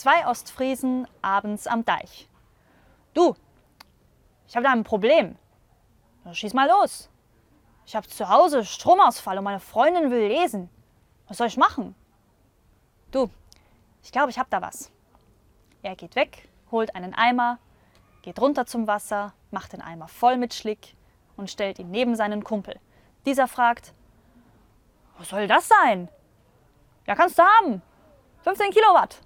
Zwei Ostfriesen abends am Deich. Du, ich habe da ein Problem. Na, schieß mal los. Ich habe zu Hause Stromausfall und meine Freundin will lesen. Was soll ich machen? Du, ich glaube, ich habe da was. Er geht weg, holt einen Eimer, geht runter zum Wasser, macht den Eimer voll mit Schlick und stellt ihn neben seinen Kumpel. Dieser fragt, was soll das sein? Ja, kannst du haben. 15 Kilowatt.